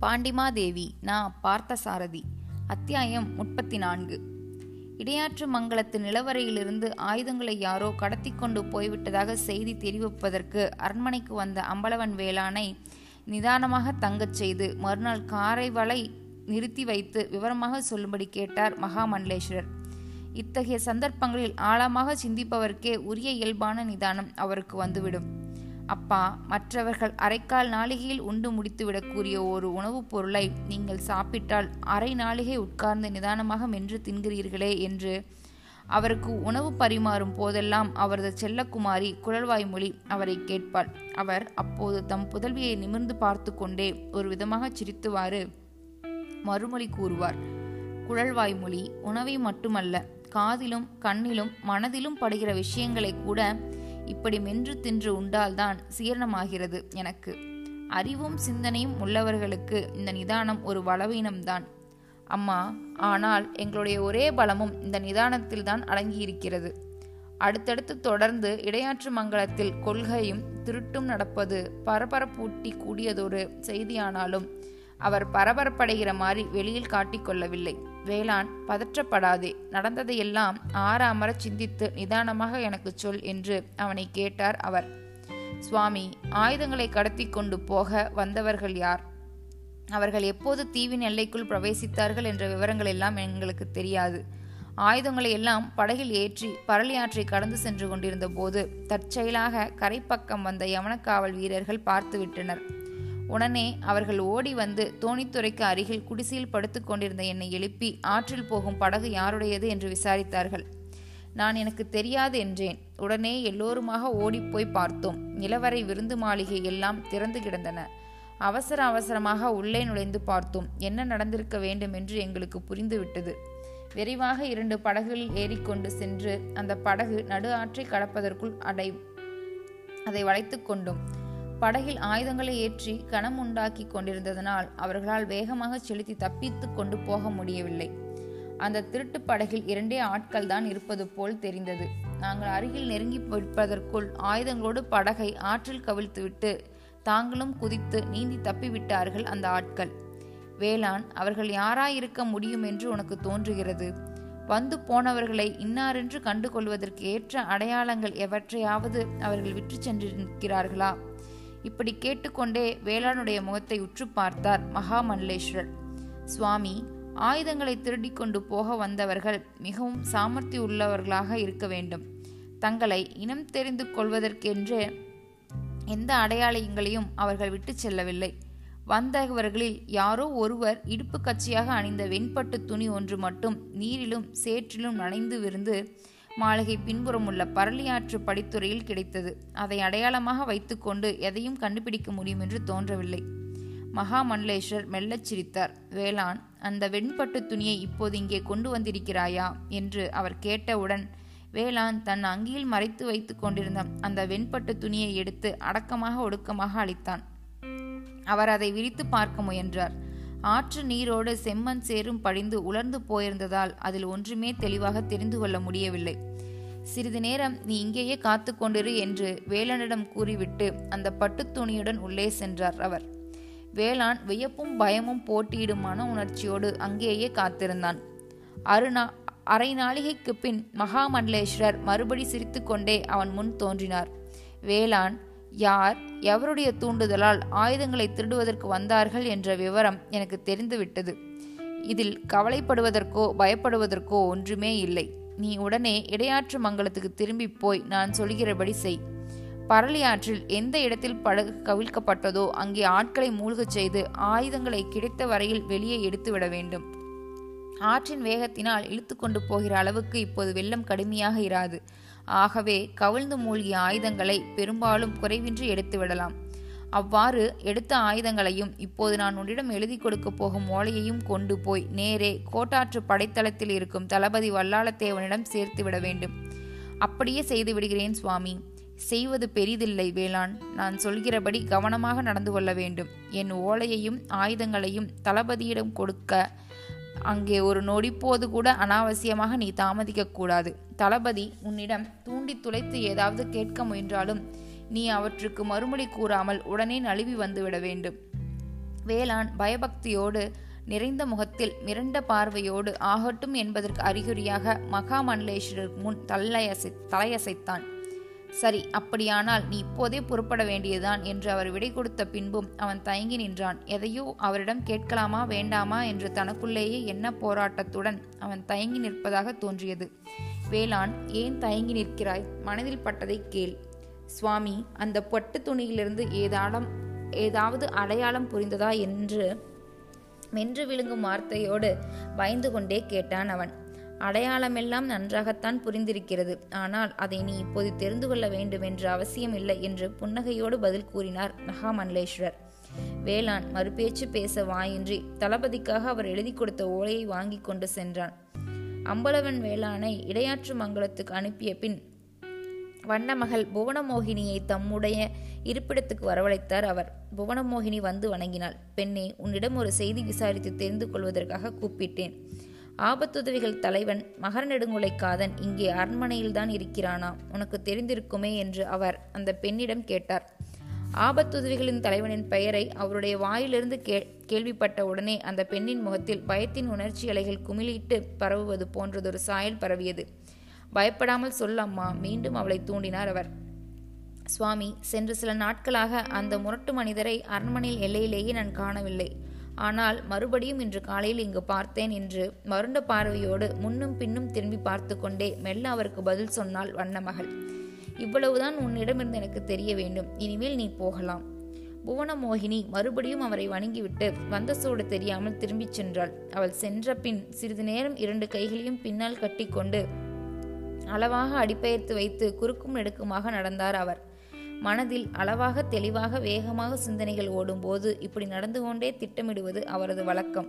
பாண்டிமாதேவி நான் பார்த்தசாரதி அத்தியாயம் முப்பத்தி நான்கு இடையாற்று மங்கலத்து நிலவரையிலிருந்து ஆயுதங்களை யாரோ கடத்தி கொண்டு போய்விட்டதாக செய்தி தெரிவிப்பதற்கு அரண்மனைக்கு வந்த அம்பலவன் வேளானை நிதானமாக தங்கச் செய்து மறுநாள் காரை வலை நிறுத்தி வைத்து விவரமாக சொல்லும்படி கேட்டார் மகாமண்டலேஸ்வரர். இத்தகைய சந்தர்ப்பங்களில் ஆழமாக சிந்திப்பவர்க்கே உரிய இயல்பான நிதானம் அவருக்கு வந்துவிடும். அப்பா மற்றவர்கள் அரைக்கால் நாளிகையில் உண்டு முடித்துவிடக்கூடிய ஒரு உணவுப் பொருளை நீங்கள் சாப்பிட்டால் அரை நாளிகை உட்கார்ந்து நிதானமாக மென்று தின்கிறீர்களே என்று. அவருக்கு உணவு பரிமாறும் போதெல்லாம் அவரது செல்லக்குமாரி குழல்வாய்மொழி அவரை கேட்பாள். அவர் அப்போது தம் புதல்வியை நிமிர்ந்து பார்த்து கொண்டே ஒரு விதமாக சிரித்துவாறு மறுமொழி கூறுவார். குழல்வாய்மொழி உணவை மட்டுமல்ல காதிலும் கண்ணிலும் மனதிலும் படுகிற விஷயங்களை கூட இப்படி மென்று தின்று உண்டால்தான் சீரணமாகிறது எனக்கு. அறிவும் சிந்தனையும் உள்ளவர்களுக்கு இந்த நிதானம் ஒரு பலவீனம்தான். அம்மா ஆனால் எங்களுடைய ஒரே பலமும் இந்த நிதானத்தில்தான் அடங்கியிருக்கிறது. அடுத்தடுத்து தொடர்ந்து இடையாற்று மங்கலத்தில் கொள்கையும் திருட்டும் நடப்பது பரபரப்பூட்டி கூடியதொரு செய்தியானாலும் அவர் பரபரப்படைகிற மாதிரி வெளியில் காட்டிக்கொள்ளவில்லை வேளாண் பதற்றப்படாதே. நடந்ததையெல்லாம் ஆறாமர சிந்தித்து நிதானமாக எனக்கு சொல் என்று அவனை கேட்டார் அவர். சுவாமி ஆயுதங்களை கடத்தி கொண்டு போக வந்தவர்கள் யார்? அவர்கள் எப்போது தீவின் எல்லைக்குள் பிரவேசித்தார்கள் என்ற விவரங்கள் எல்லாம் எங்களுக்கு தெரியாது. ஆயுதங்களை எல்லாம் படகில் ஏற்றி பரளியாற்றை கடந்து சென்று கொண்டிருந்த போது தற்செயலாக கரைப்பக்கம் வந்த யமனக்காவல் வீரர்கள் பார்த்துவிட்டனர். உடனே அவர்கள் ஓடி வந்து தோணித்துறைக்கு அருகில் குடிசையில் படுத்துக் கொண்டிருந்த என்னை எழுப்பி ஆற்றில் போகும் படகு யாருடையது? என்று விசாரித்தார்கள். நான் எனக்கு தெரியாது என்றேன். உடனே எல்லோருமாக ஓடிப்போய் பார்த்தோம். நிலவரை விருந்து மாளிகை எல்லாம் திறந்து கிடந்தன. அவசர அவசரமாக உள்ளே நுழைந்து பார்த்தோம். என்ன நடந்திருக்க வேண்டும் என்று எங்களுக்கு புரிந்துவிட்டது. விரைவாக இரண்டு படகுகளில் ஏறிக்கொண்டு சென்று அந்த படகு நடு ஆற்றை கடப்பதற்குள் அடை அதை வளைத்து கொண்டோம். படகில் ஆயுதங்களை ஏற்றி கணம் உண்டாக்கி கொண்டிருந்ததனால் அவர்களால் வேகமாக செலுத்தி தப்பித்து கொண்டு போக முடியவில்லை. அந்த திருட்டு படகில் இரண்டே ஆட்கள் தான் இருப்பது போல் தெரிந்தது. நாங்கள் அருகில் நெருங்கி வைப்பதற்குள் ஆயுதங்களோடு படகை ஆற்றில் கவிழ்த்துவிட்டு தாங்களும் குதித்து நீந்தி தப்பிவிட்டார்கள் அந்த ஆட்கள். வேளாண் அவர்கள் யாராயிருக்க முடியும் என்று உனக்கு தோன்றுகிறது. வந்து போனவர்களை இன்னாரென்று கண்டுகொள்வதற்கு ஏற்ற அடையாளங்கள் எவற்றையாவது அவர்கள் விற்று சென்றிருக்கிறார்களா? இப்படி கேட்டுக்கொண்டே வேளாணுடைய முகத்தை உற்று பார்த்தார் மகாமல்லேஸ்வரர் சுவாமி ஆயுதங்களை திருடி கொண்டு போக வந்தவர்கள் மிகவும் சாமர்த்தி உள்ளவர்களாக இருக்க வேண்டும். தங்களை இனம் தெரிந்து கொள்வதற்கென்று எந்த அடையாளங்களையும் அவர்கள் விட்டு செல்லவில்லை. வந்தவர்களில் யாரோ ஒருவர் இடுப்பு கட்சியாக அணிந்த வெண்பட்டு துணி ஒன்று மட்டும் நீரிலும் சேற்றிலும் நனைந்து விருந்து மாளிகை பின்புறம் உள்ள பரளியாற்று படித்துறையில் கிடைத்தது. அதை அடையாளமாக வைத்துக்கொண்டு எதையும் கண்டுபிடிக்க முடியும் என்று தோன்றவில்லை. மகாமண்டலேஸ்வர் மெல்லச் சிரித்தார். வேளாண் அந்த வெண்பட்டு துணியை இப்போது இங்கே கொண்டு வந்திருக்கிறாயா? என்று அவர் கேட்டவுடன் வேளாண் தன் அங்கியில் மறைத்து வைத்து கொண்டிருந்த அந்த வெண்பட்டு துணியை எடுத்து அடக்கமாக ஒடுக்கமாக அளித்தான் அவர் அதை விரித்து பார்க்க முயன்றார். ஆற்று நீரோடு செம்மண் சேரும் படிந்து உலர்ந்து போயிருந்ததால் அதில் ஒன்றுமே தெளிவாக தெரிந்து கொள்ள முடியவில்லை. சிறிது நேரம் நீ இங்கேயே காத்து கொண்டிரு என்று வேலனிடம் கூறிவிட்டு அந்த பட்டுத்துணியுடன் உள்ளே சென்றார் அவர். வேளாண் வியப்பும் பயமும் போட்டியிடும் மன உணர்ச்சியோடு அங்கேயே காத்திருந்தான். அருணா அரை நாளிகைக்கு பின் மகாமண்டலேஸ்வரர் மறுபடி சிரித்துக்கொண்டே அவன் முன் தோன்றினார். வேளாண் யார் எவருடைய தூண்டுதலால் ஆயுதங்களை திருடுவதற்கு வந்தார்கள் என்ற விவரம் எனக்கு தெரிந்துவிட்டது. இதில் கவலைப்படுவதற்கோ பயப்படுவதற்கோ ஒன்றுமே இல்லை. நீ உடனே இடையாற்று மங்கலத்துக்கு திரும்பி போய் நான் சொல்கிறபடி செய். பரளியாற்றில் எந்த இடத்தில் படகு கவிழ்க்கப்பட்டதோ அங்கே ஆட்களை மூழ்கச் செய்து ஆயுதங்களை கிடைத்த வரையில் வெளியே எடுத்து விட வேண்டும். ஆற்றின் வேகத்தினால் இழுத்து கொண்டு போகிற அளவுக்கு இப்போது வெள்ளம் கடுமையாக இராது. ஆகவே கவிழ்ந்து மூழ்கிய ஆயுதங்களை பெரும்பாலும் குறைவின்றி எடுத்துவிடலாம் அவ்வாறு எடுத்த ஆயுதங்களையும் இப்போது நான் உன்னிடம் எழுதி கொடுக்கப் போகும் ஓலையையும் கொண்டு போய் நேரே கோட்டாற்று படைத்தளத்தில் இருக்கும் தளபதி வல்லாளத்தேவனிடம் சேர்த்து விட வேண்டும். அப்படியே செய்து விடுகிறேன் சுவாமி. செய்வது பெரிதில்லை வேளாண். நான் சொல்கிறபடி கவனமாக நடந்து கொள்ள வேண்டும். என் ஓலையையும் ஆயுதங்களையும் தளபதியிடம் கொடுக்க அங்கே ஒரு நொடிப்போது கூட அனாவசியமாக நீ தாமதிக்கக்கூடாது தளபதி உன்னிடம் தூண்டி துளைத்து ஏதாவது கேட்க முயன்றாலும் நீ அவற்றுக்கு மறுமொழி கூறாமல் உடனே நழுவி வந்துவிட வேண்டும். வேளாண் பயபக்தியோடு நிறைந்த முகத்தில் மிரண்ட பார்வையோடு ஆகட்டும் என்பதற்கு அறிகுறியாக மகாமண்டலேஸ்வரர் முன் தலையசை தலையசைத்தான். சரி அப்படியானால் நீ இப்போதே புறப்பட வேண்டியதுதான் என்று அவர் விடை கொடுத்த பின்பும் அவன் தயங்கி நின்றான். எதையோ அவரிடம் கேட்கலாமா வேண்டாமா என்று தனக்குள்ளேயே என்ன போராட்டத்துடன் அவன் தயங்கி நிற்பதாக தோன்றியது. வேளாண் ஏன் தயங்கி நிற்கிறாய்? மனதில் பட்டதை கேள். சுவாமி அந்த பட்டு துணியிலிருந்து ஏதாடம் ஏதாவது அடையாளம் புரிந்ததா என்று மென்று விழுங்கும் வார்த்தையோடு பயந்து கொண்டே கேட்டான் அவன். அடையாளமெல்லாம் நன்றாகத்தான் புரிந்திருக்கிறது. ஆனால் அதை நீ இப்போது தெரிந்து கொள்ள வேண்டும் அவசியம் இல்லை என்று புன்னகையோடு பதில் கூறினார் மகாமண்டலேஸ்வரர். வேளாண் மறுபேச்சு பேச வாயின்றி தளபதிக்காக அவர் எழுதி கொடுத்த ஓலையை வாங்கி கொண்டு சென்றான். அம்பலவன் வேளானை இடையாற்று மங்கலத்துக்கு அனுப்பிய பின் வண்ணமகள் புவனமோகினியை தம்முடைய இருப்பிடத்துக்கு வரவழைத்தார் அவர். புவனமோகினி வந்து வணங்கினாள். பெண்ணே உன்னிடம் ஒரு செய்தி விசாரித்து தெரிந்து கொள்வதற்காக கூப்பிட்டேன். ஆபத்துதவிகள் தலைவன் மகர நெடுங்குலை காதன் இங்கே அரண்மனையில்தான் இருக்கிறானா? உனக்கு தெரிந்திருக்குமே என்று அவர் அந்த பெண்ணிடம் கேட்டார். ஆபத்துதவிகளின் தலைவனின் பெயரை அவருடைய வாயிலிருந்து கே கேள்விப்பட்ட உடனே அந்த பெண்ணின் முகத்தில் பயத்தின் உணர்ச்சி அலைகள் குமிழிட்டு பரவுவது போன்றதொரு சாயல் பரவியது. பயப்படாமல் சொல்லம்மா மீண்டும் அவளை தூண்டினார் அவர். சுவாமி சென்று சில நாட்களாக அந்த முரட்டு மனிதரை அரண்மனையில் எல்லையிலேயே நான் காணவில்லை. ஆனால் மறுபடியும் இன்று காலையில் இங்கு பார்த்தேன் என்று மருண்ட பார்வையோடு முன்னும் பின்னும் திரும்பி பார்த்து கொண்டே மெல்ல அவருக்கு பதில் சொன்னாள் வண்ணமகள் இவ்வளவுதான் உன்னிடமிருந்து எனக்கு தெரிய வேண்டும். இனிமேல் நீ போகலாம். புவனமோகினி மறுபடியும் அவரை வணங்கிவிட்டு வந்த சூடு தெரியாமல் திரும்பிச் சென்றாள். அவள் சென்ற பின் சிறிது நேரம் இரண்டு கைகளையும் பின்னால் கட்டிக்கொண்டு அளவாக அடிப்பெயர்த்து வைத்து குறுக்கும் நெடுக்குமாக நடந்தார் அவர். மனதில் அளவாக தெளிவாக வேகமாக சிந்தனைகள் ஓடும்போது இப்படி நடந்து கொண்டே திட்டமிடுவது அவரது வழக்கம்.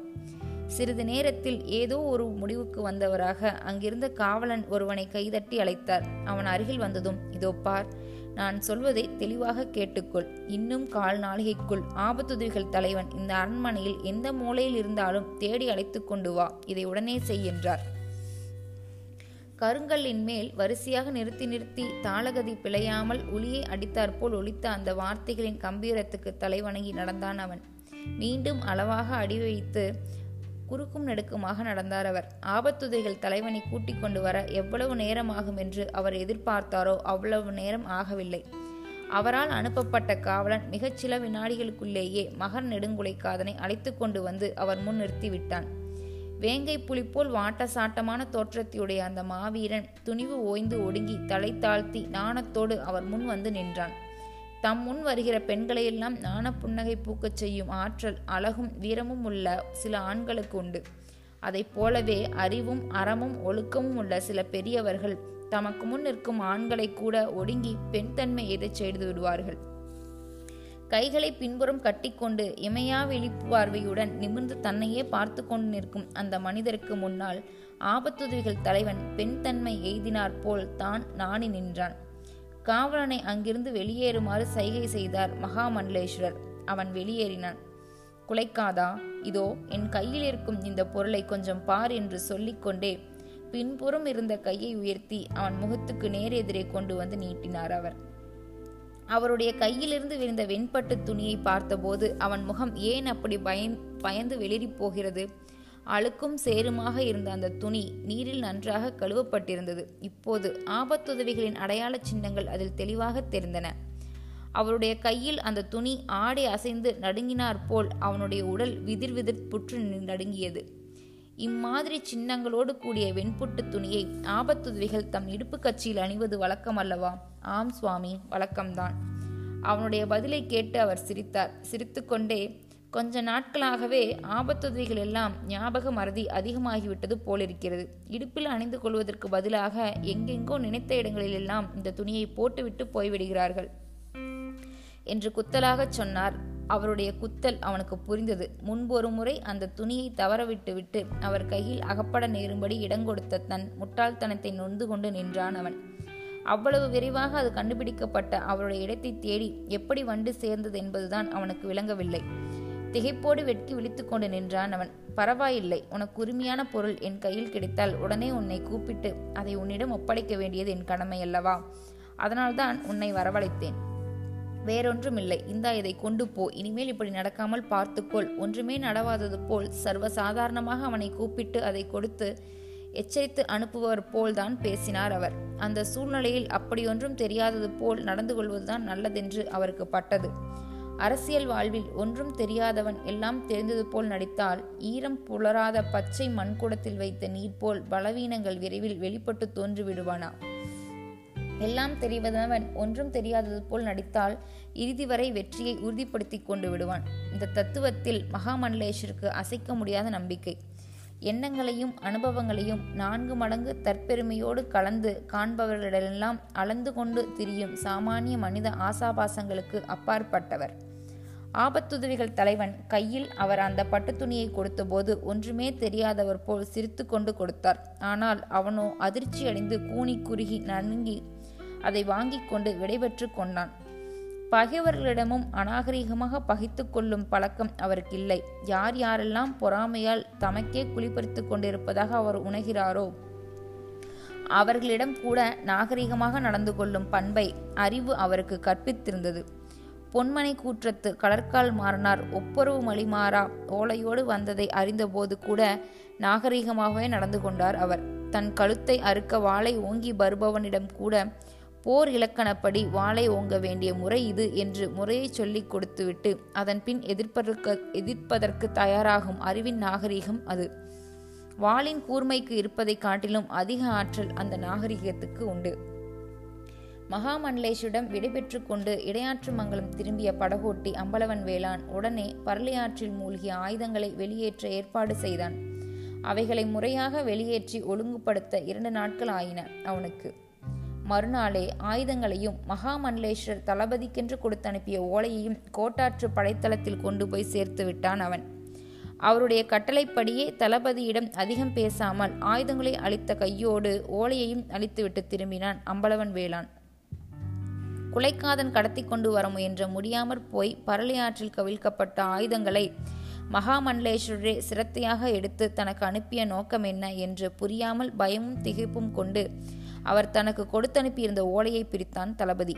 சிறிது நேரத்தில் ஏதோ ஒரு முடிவுக்கு வந்தவராக அங்கிருந்த காவலன் ஒருவனை கைதட்டி அழைத்தார். அவன் அருகில் வந்ததும் இதோ பார் நான் சொல்வதை தெளிவாக கேட்டுக்கொள். இன்னும் கால் நாளிகைக்குள் ஆபத்துதவிகள் தலைவன் இந்த அரண்மனையில் எந்த மூலையில் இருந்தாலும் தேடி அழைத்து கொண்டு வா. இதை உடனே செய் என்றார். கருங்கல்லின் மேல் வரிசையாக நிறுத்தி நிறுத்தி தாளகதி பிழையாமல் ஒளியை அடித்தாற்போல் ஒலித்த அந்த வார்த்தைகளின் கம்பீரத்துக்கு தலைவணங்கி நடந்தான் அவன். மீண்டும் அளவாக அடி வைத்து குறுக்கும் நெடுக்குமாக நடந்தார் அவர். ஆபத்துதைகள் தலைவனை கூட்டிக் கொண்டு வர எவ்வளவு நேரமாகும் என்று அவர் எதிர்பார்த்தாரோ அவ்வளவு நேரம் ஆகவில்லை. அவரால் அனுப்பப்பட்ட காவலன் மிகச் சில வினாடிகளுக்குள்ளேயே மகர் நெடுங்குலைக்காதனை அழைத்து கொண்டு வந்து அவர் முன் நிறுத்திவிட்டான் வேங்கை புலி போல் வாட்ட சாட்டமான தோற்றத்தையுடைய அந்த மாவீரன் துணிவு ஓய்ந்து ஒடுங்கி தலை தாழ்த்தி நாணத்தோடு அவர் முன் வந்து நின்றான். தம் முன் வருகிற பெண்களையெல்லாம் நாண புன்னகை பூக்கச் செய்யும் ஆற்றல் அழகும் வீரமும் உள்ள சில ஆண்களுக்கு உண்டு. அதை போலவே அறிவும் அறமும் ஒழுக்கமும் உள்ள சில பெரியவர்கள் தமக்கு முன் நிற்கும் ஆண்களை கூட ஒடுங்கி பெண் தன்மை எதை செய்து விடுவார்கள்? கைகளை பின்புறம் கட்டிக்கொண்டு இமையா பார்வையுடன் நிமிர்ந்து தன்னையே பார்த்து கொண்டு நிற்கும் அந்த மனிதருக்கு முன்னால் ஆபத்துதவிகள் தலைவன் பெண் தன்மை எய்தினார் போல் தான் நாணி நின்றான். காவலனை அங்கிருந்து வெளியேறுமாறு சைகை செய்தார் மகாமண்டலேஸ்வரர். அவன் வெளியேறினான். குலைக்காதா? இதோ என் கையில் இருக்கும் இந்த பொருளை கொஞ்சம் பார் என்று சொல்லிக்கொண்டே பின்புறம் இருந்த கையை உயர்த்தி அவன் முகத்துக்கு நேரெதிரே கொண்டு வந்து நீட்டினார் அவர். அவருடைய கையிலிருந்து விழுந்த வெண்பட்டு துணியை பார்த்தபோது அவன் முகம் ஏன் அப்படி பயன் பயந்து வெளிரி போகிறது? அழுக்கும் சேருமாக இருந்த அந்த துணி நீரில் நன்றாக கழுவப்பட்டிருந்தது. இப்போது ஆபத்துதவிகளின் அடையாள சின்னங்கள் அதில் தெளிவாக தெரிந்தன. அவருடைய கையில் அந்த துணி ஆடை அசைந்து நடுங்கினார் போல் அவனுடைய உடல் விதிர் விதிர் புற்று நடுங்கியது. இம்மாதிரி சின்னங்களோடு கூடிய வெண்புட்டு துணியை ஆபத்துதவிகள் தம் இடுப்பு கட்சியில் அணிவது வழக்கம் அல்லவா? ஆம் சுவாமி வழக்கம்தான். அவனுடைய பதிலை கேட்டு அவர் சிரித்தார். சிரித்துக்கொண்டே கொஞ்ச நாட்களாகவே ஆபத்துதவிகள் எல்லாம் ஞாபக மறதி அதிகமாகிவிட்டது போலிருக்கிறது. இடுப்பில் அணிந்து கொள்வதற்கு பதிலாக எங்கெங்கோ நினைத்த இடங்களிலெல்லாம் இந்த துணியை போட்டுவிட்டு போய்விடுகிறார்கள். என்று குத்தலாகச் சொன்னார். அவருடைய குத்தல் அவனுக்கு புரிந்தது. முன்பொரு முறை அந்த துணியை தவறவிட்டு விட்டு அவர் கையில் அகப்பட நேரும்படி இடங்கொடுத்த தன் முட்டாள்தனத்தை நொந்து கொண்டு நின்றான் அவன். அவ்வளவு விரைவாக அது கண்டுபிடிக்கப்பட்ட அவருடைய இடத்தை தேடி எப்படி வண்டு சேர்ந்தது என்பதுதான் அவனுக்கு விளங்கவில்லை. திகைப்போடு வெட்கி விழித்து கொண்டு நின்றான் அவன். பரவாயில்லை உனக்கு உரிமையான பொருள் என் கையில் கிடைத்தால் உடனே உன்னை கூப்பிட்டு அதை உன்னிடம் ஒப்படைக்க வேண்டியது என் கடமை அல்லவா? அதனால்தான் உன்னை வரவழைத்தேன். வேறொன்றுமில்லை. இந்தா இதை கொண்டு போ. இனிமேல் இப்படி நடக்காமல் பார்த்துக்கொள். ஒன்றுமே நடவாதது போல் சர்வ சாதாரணமாக அவனை கூப்பிட்டு அதை கொடுத்து எச்சரித்து அனுப்புவர் போல்தான் பேசினார் அவர். அந்த சூழ்நிலையில் அப்படியொன்றும் தெரியாதது போல் நடந்து கொள்வதுதான் நல்லதென்று அவருக்கு பட்டது. அரசியல் வாழ்வில் ஒன்றும் தெரியாதவன் எல்லாம் தெரிந்தது போல் நடித்தால் ஈரம் புலராத பச்சை மண்குடத்தில் வைத்த நீர் போல் பலவீனங்கள் விரைவில் வெளிப்பட்டு தோன்றிவிடுவானா? எல்லாம் தெரிவதவன் ஒன்றும் தெரியாதது போல் நடித்தால் இறுதி வரை வெற்றியை உறுதிப்படுத்தி கொண்டு விடுவான். இந்த தத்துவத்தில் மகாமண்டலேஷருக்கு அசைக்க முடியாத நம்பிக்கை. எண்ணங்களையும் அனுபவங்களையும் நான்கு மடங்கு தற்பெருமையோடு கலந்து காண்பவர்களிடெல்லாம் அளந்து கொண்டு திரியும் சாமானிய மனித ஆசாபாசங்களுக்கு அப்பாற்பட்டவர். ஆபத்துதவிகள் தலைவன் கையில் அவர் அந்த பட்டு துணியை கொடுத்தபோது ஒன்றுமே தெரியாதவர் போல் சிரித்து கொண்டு கொடுத்தார். ஆனால் அவனோ அதிர்ச்சியடைந்து கூனி குறுகி நன்கி அதை வாங்கிக் கொண்டு விடைபெற்று கொண்டான். பகைவர்களிடமும் அநாகரிகமாக பகைத்து கொள்ளும் பழக்கம் அவருக்கு இல்லை யார் யாரெல்லாம் பொறாமையால் தமக்கே குளிப்பறித்து கொண்டிருப்பதாக அவர் உணர்கிறாரோ அவர்களிடம் கூட நாகரிகமாக நடந்து கொள்ளும் பண்பை அறிவு அவருக்கு கற்பித்திருந்தது. பொன்மனை கூற்றத்து கடற்கால் மாறனார். ஒப்புரவு மலிமாறா ஓலையோடு வந்ததை அறிந்தபோது கூட நாகரிகமாகவே நடந்து கொண்டார் அவர். தன் கழுத்தை அறுக்க வாளை ஓங்கி வருபவனிடம் கூட போர் இலக்கணப்படி வாளை ஓங்க வேண்டிய முறை இது என்று முறையை சொல்லிக் கொடுத்துவிட்டு அதன் பின் எதிர்ப்பதற்கு எதிர்ப்பதற்கு தயாராகும் அறிவின் நாகரிகம் அது. வாளின் கூர்மைக்கு இருப்பதை காட்டிலும் அதிக ஆற்றல் அந்த நாகரிகத்துக்கு உண்டு. மகாமண்டலேஷிடம் விடைபெற்று கொண்டு இடையாற்று மங்கலம் திரும்பிய படகோட்டி அம்பலவன் வேளான் உடனே பரளியாற்றில் மூழ்கிய ஆயுதங்களை வெளியேற்ற ஏற்பாடு செய்தான். அவைகளை முறையாக வெளியேற்றி ஒழுங்குபடுத்த இரண்டு நாட்கள் ஆயின அவனுக்கு. மறுநாளே ஆயுதங்களையும் மகாமண்டலேஸ்வர் தளபதிக்கென்று கொடுத்து அனுப்பிய ஓலையையும் கோட்டாற்று படைத்தளத்தில் கொண்டு போய் சேர்த்து விட்டான் அவன். அவருடைய கட்டளைப்படியே தளபதியிடம் அதிகம் பேசாமல் ஆயுதங்களை அளித்த கையோடு ஓலையையும் அளித்துவிட்டு திரும்பினான் அம்பலவன் வேளான் குலைக்காதன் கடத்தி கொண்டு வர முயன்ற முடியாமற் போய் பரளியாற்றில் கவிழ்க்கப்பட்ட ஆயுதங்களை மகாமண்டலேஸ்வரரே சிரத்தையாக எடுத்து தனக்கு அனுப்பிய நோக்கம் என்ன என்று புரியாமல் பயமும் திகைப்பும் கொண்டு அவர் தனக்கு கொடுத்தனுப்பியிருந்த ஓலையை பிரித்தான் தளபதி.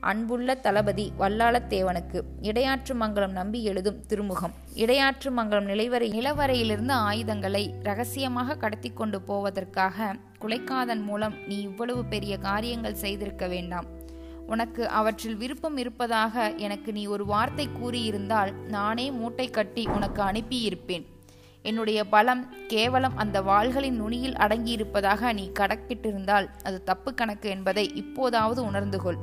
அன்புள்ள தளபதி வல்லாளத்தேவனுக்கு இடையாற்று மங்கலம் நம்பி எழுதும் திருமுகம். இடையாற்று மங்கலம் நிலைவரை நிலவரையிலிருந்து ஆயுதங்களை ரகசியமாக கடத்தி கொண்டு போவதற்காக குலைக்காதன் மூலம் நீ இவ்வளவு பெரிய காரியங்கள் செய்திருக்க வேண்டாம். உனக்கு அவற்றில் விருப்பம் இருப்பதாக எனக்கு நீ ஒரு வார்த்தை கூறியிருந்தால் நானே மூட்டை கட்டி உனக்கு அனுப்பியிருப்பேன். என்னுடைய பலம் கேவலம் அந்த வாள்களின் நுனியில் அடங்கியிருப்பதாக நீ கணக்கிட்டிருந்தால் அது தப்பு கணக்கு என்பதை இப்போதாவது உணர்ந்து கொள்.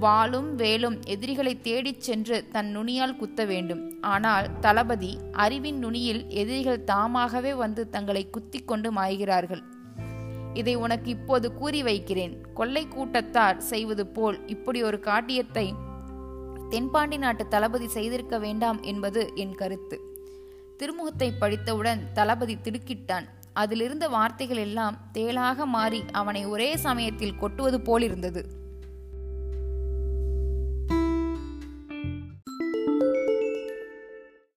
வாளும் வேலும் எதிரிகளை தேடிச் சென்று தன் நுனியால் குத்த வேண்டும். ஆனால் தளபதி அறிவின் நுனியில் எதிரிகள் தாமாகவே வந்து தங்களை குத்தி கொண்டு மாய்கிறார்கள். இதை உனக்கு இப்போது கூறி வைக்கிறேன். கொள்ளை கூட்டத்தார் செய்வது போல் இப்படி ஒரு காட்டியத்தை தென்பாண்டி நாட்டு தளபதி செய்திருக்க வேண்டாம் என்பது என் கருத்து. திருமுகத்தை படித்தவுடன் தளபதி திடுக்கிட்டான். அதிலிருந்த வார்த்தைகள் எல்லாம் தேளாக மாறி அவனை ஒரே சமயத்தில் கொட்டுவது போலிருந்தது.